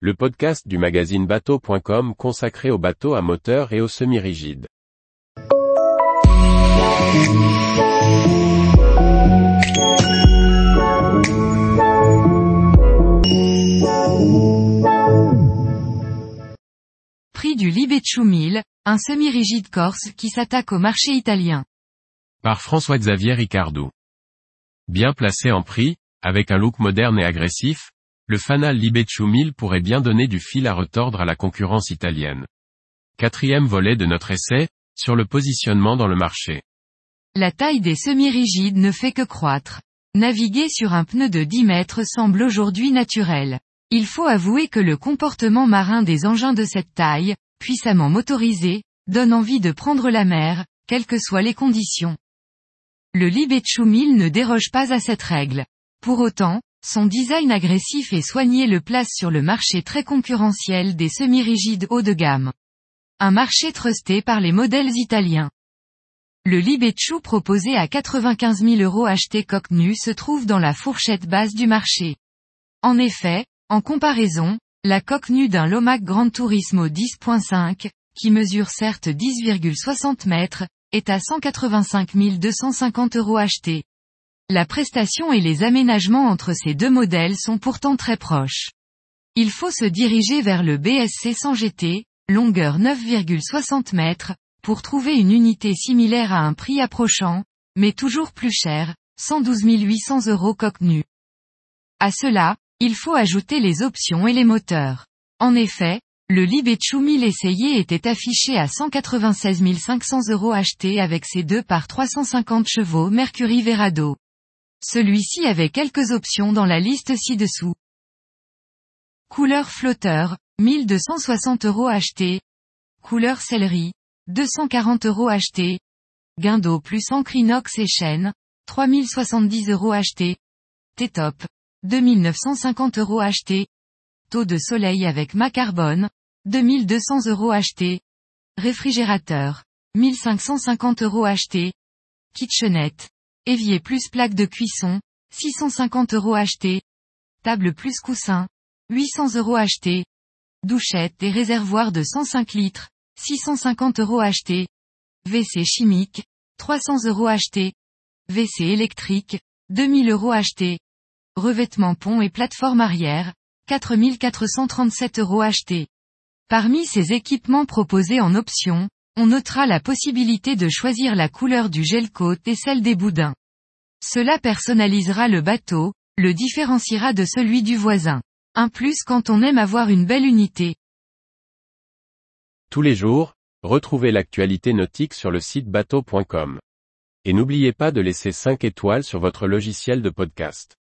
le podcast du magazine bateau.com consacré aux bateaux à moteur et aux semi-rigides. Prix du Libecciu 1000, un semi-rigide corse qui s'attaque au marché italien. Par François-Xavier Ricardou. Bien placé en prix, avec un look moderne et agressif, le Fanal Libecciu 1000 pourrait bien donner du fil à retordre à la concurrence italienne. Quatrième volet de notre essai, sur le positionnement dans le marché. La taille des semi-rigides ne fait que croître. Naviguer sur un pneu de 10 mètres semble aujourd'hui naturel. Il faut avouer que le comportement marin des engins de cette taille, puissamment motorisés, donne envie de prendre la mer, quelles que soient les conditions. Le Libecciu 1000 ne déroge pas à cette règle. Pour autant, son design agressif et soigné le place sur le marché très concurrentiel des semi-rigides haut de gamme. Un marché trusté par les modèles italiens. Le Libecciu proposé à 95 000 euros acheté coque nue se trouve dans la fourchette basse du marché. En effet, en comparaison, la coque nue d'un Lomac Grand Turismo 10.5, qui mesure certes 10,60 mètres, est à 185 250 euros acheté. La prestation et les aménagements entre ces deux modèles sont pourtant très proches. Il faut se diriger vers le BSC 100 GT, longueur 9,60 mètres, pour trouver une unité similaire à un prix approchant, mais toujours plus cher, 112 800 euros coque nue. À cela, il faut ajouter les options et les moteurs. En effet, le 1000 essayé était affiché à 196 500 euros acheté avec ses 2 par 350 chevaux Mercury Verado. Celui-ci avait quelques options dans la liste ci-dessous. Couleur flotteur, 1260 euros acheté. Couleur céleri, 240 euros acheté. Guindo plus encre et chaîne, 3070 euros acheté. T-top, 2950 euros acheté. Taux de soleil avec ma carbone, 2200 euros acheté. Réfrigérateur, 1550 euros acheté. Kitchenette, Évier plus plaque de cuisson, 650 euros acheté. Table plus coussin, 800 euros acheté. Douchette et réservoir de 105 litres, 650 euros acheté. WC chimique, 300 euros acheté. WC électrique, 2000 euros acheté. Revêtement pont et plateforme arrière, 4437 euros acheté. Parmi ces équipements proposés en option, on notera la possibilité de choisir la couleur du gel coat et celle des boudins. Cela personnalisera le bateau, le différenciera de celui du voisin. Un plus quand on aime avoir une belle unité. Tous les jours, retrouvez l'actualité nautique sur le site bateau.com. Et n'oubliez pas de laisser 5 étoiles sur votre logiciel de podcast.